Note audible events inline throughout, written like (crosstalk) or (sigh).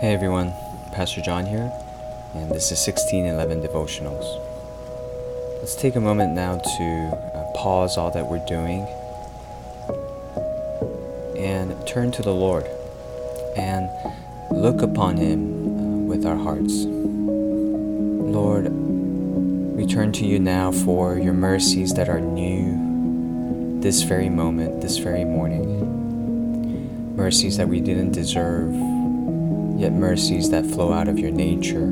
Hey everyone, Pastor John here, and this is 1611 Devotionals. Let's take a moment now to uh, pause all that we're doing and turn to the Lord and look upon Him uh, with our hearts. Lord, we turn to you now for your mercies that are new this very moment, this very morning. Mercies that we didn't deserve, yet mercies that flow out of your nature.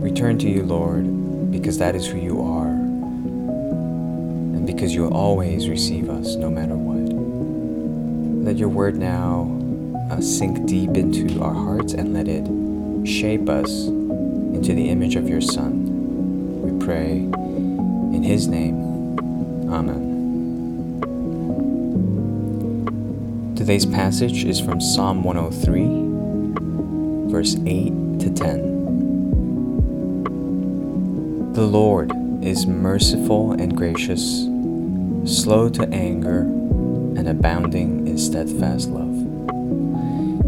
Return to you, Lord, because that is who you are, and because you always receive us no matter what. Let your word now uh, sink deep into our hearts and let it shape us into the image of your Son We pray in His name. Amen. Today's passage is from Psalm 103, verse 8 to 10. The Lord is merciful and gracious, slow to anger, and abounding in steadfast love.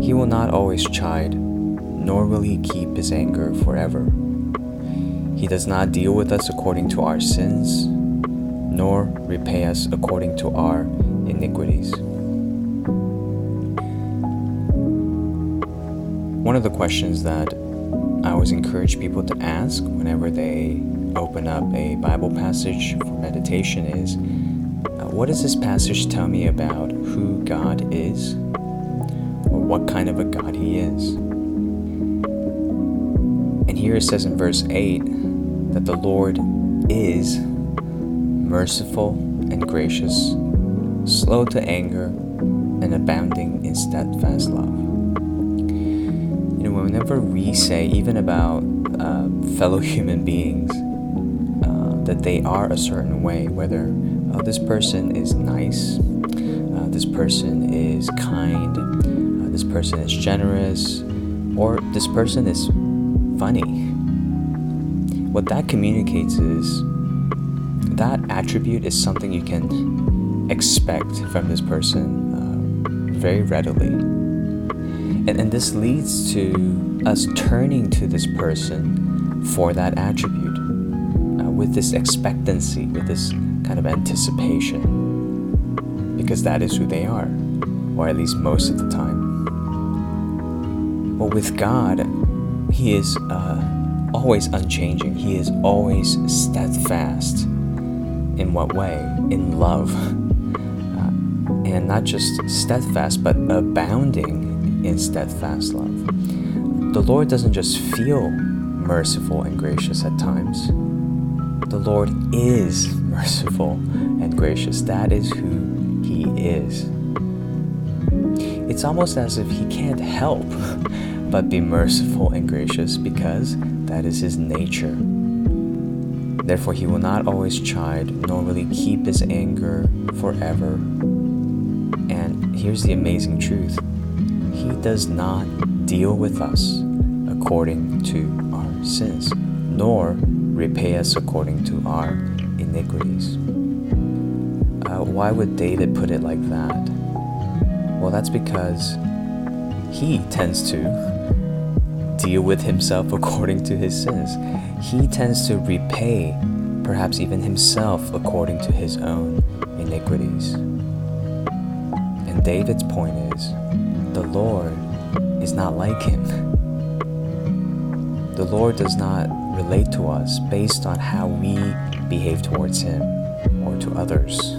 He will not always chide, nor will he keep his anger forever. He does not deal with us according to our sins, nor repay us according to our iniquities. One of the questions that I always encourage people to ask whenever they open up a Bible passage for meditation is uh, what does this passage tell me about who God is or what kind of a God He is? And here it says in verse 8 that the Lord is merciful and gracious, slow to anger, and abounding in steadfast love. Whenever we say, even about uh, fellow (laughs) human beings, uh, that they are a certain way, whether uh, this person is nice, uh, this person is kind, uh, this person is generous, or this person is funny what that communicates is that attribute is something you can expect from this person uh, very readily. And, and this leads to us turning to this person for that attribute uh, with this expectancy, with this kind of anticipation, because that is who they are, or at least most of the time. But with God, He is. Uh, always unchanging. He is always steadfast. In what way? In love. Uh, and not just steadfast, but abounding in steadfast love. The Lord doesn't just feel merciful and gracious at times. The Lord is (laughs) merciful and gracious. That is who He is. It's almost as if He can't help (laughs) but be merciful and gracious because that is his nature. Therefore, he will not always chide, nor will he keep his anger forever. And here's the amazing truth He does not deal with us according to our sins, nor repay us according to our iniquities. Uh, why would David put it like that? Well, that's because he tends to deal with himself (laughs) according to his sins. He tends to repay, perhaps even himself, according to his own iniquities. And David's point is the Lord is not like him. The Lord does not relate to us based on how we behave towards him or to others.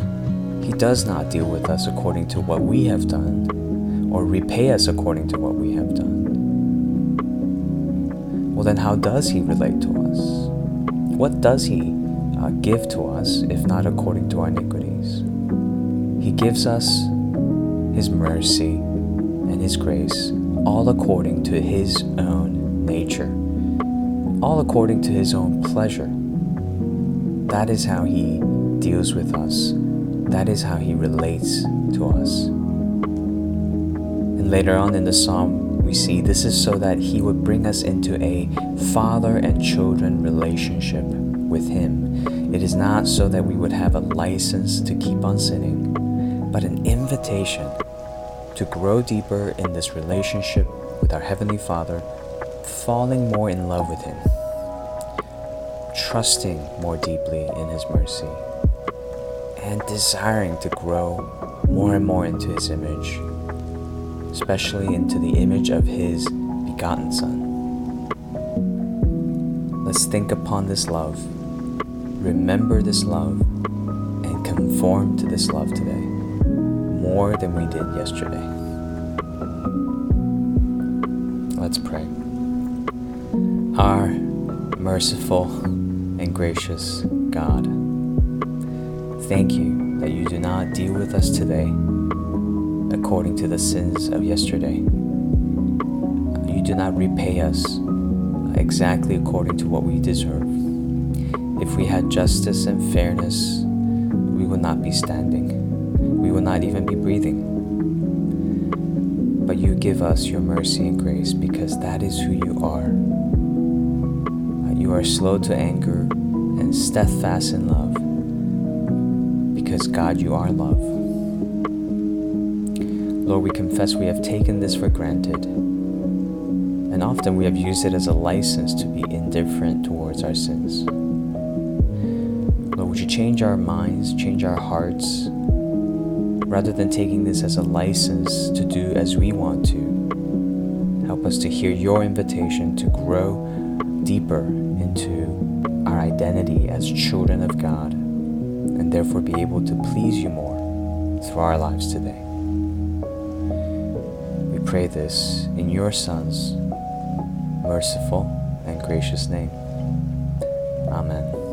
He does not deal with us according to what we have done or repay us according to what we have done. Well, then, how does He relate to us? What does He uh, give to us if not according to our iniquities? He gives us His mercy and His grace, all according to His own nature, all according to His own pleasure. That is how He deals with us. That is how He relates to us. And later on in the psalm, we see this is so that He would bring us into a father and children relationship with Him. It is not so that we would have a license to keep on sinning, but an invitation to grow deeper in this relationship with our Heavenly Father, falling more in love with Him, trusting more deeply in His mercy, and desiring to grow more and more into His image, especially into the image of His begotten Son. Let's think upon this love, remember this love, and conform to this love today more than we did yesterday. Let's pray. Our merciful and gracious God, thank you that you do not deal with us today according to the sins of yesterday. You do not repay us exactly according to what we deserve. If we had justice and fairness, we would not be standing. We will not even be breathing. But you give us your mercy and grace because that is who you are. You are slow to anger and steadfast in love because God, you are love. Lord, we confess we have taken this for granted and often we have used it as a license to be indifferent towards our sins. Lord, would you change our minds, change our hearts, rather than taking this as a license to do as we want to? Help us to hear your invitation to grow deeper into our identity as children of God and therefore be able to please you more through our lives today. We pray this in your Son's merciful, and gracious name. Amen.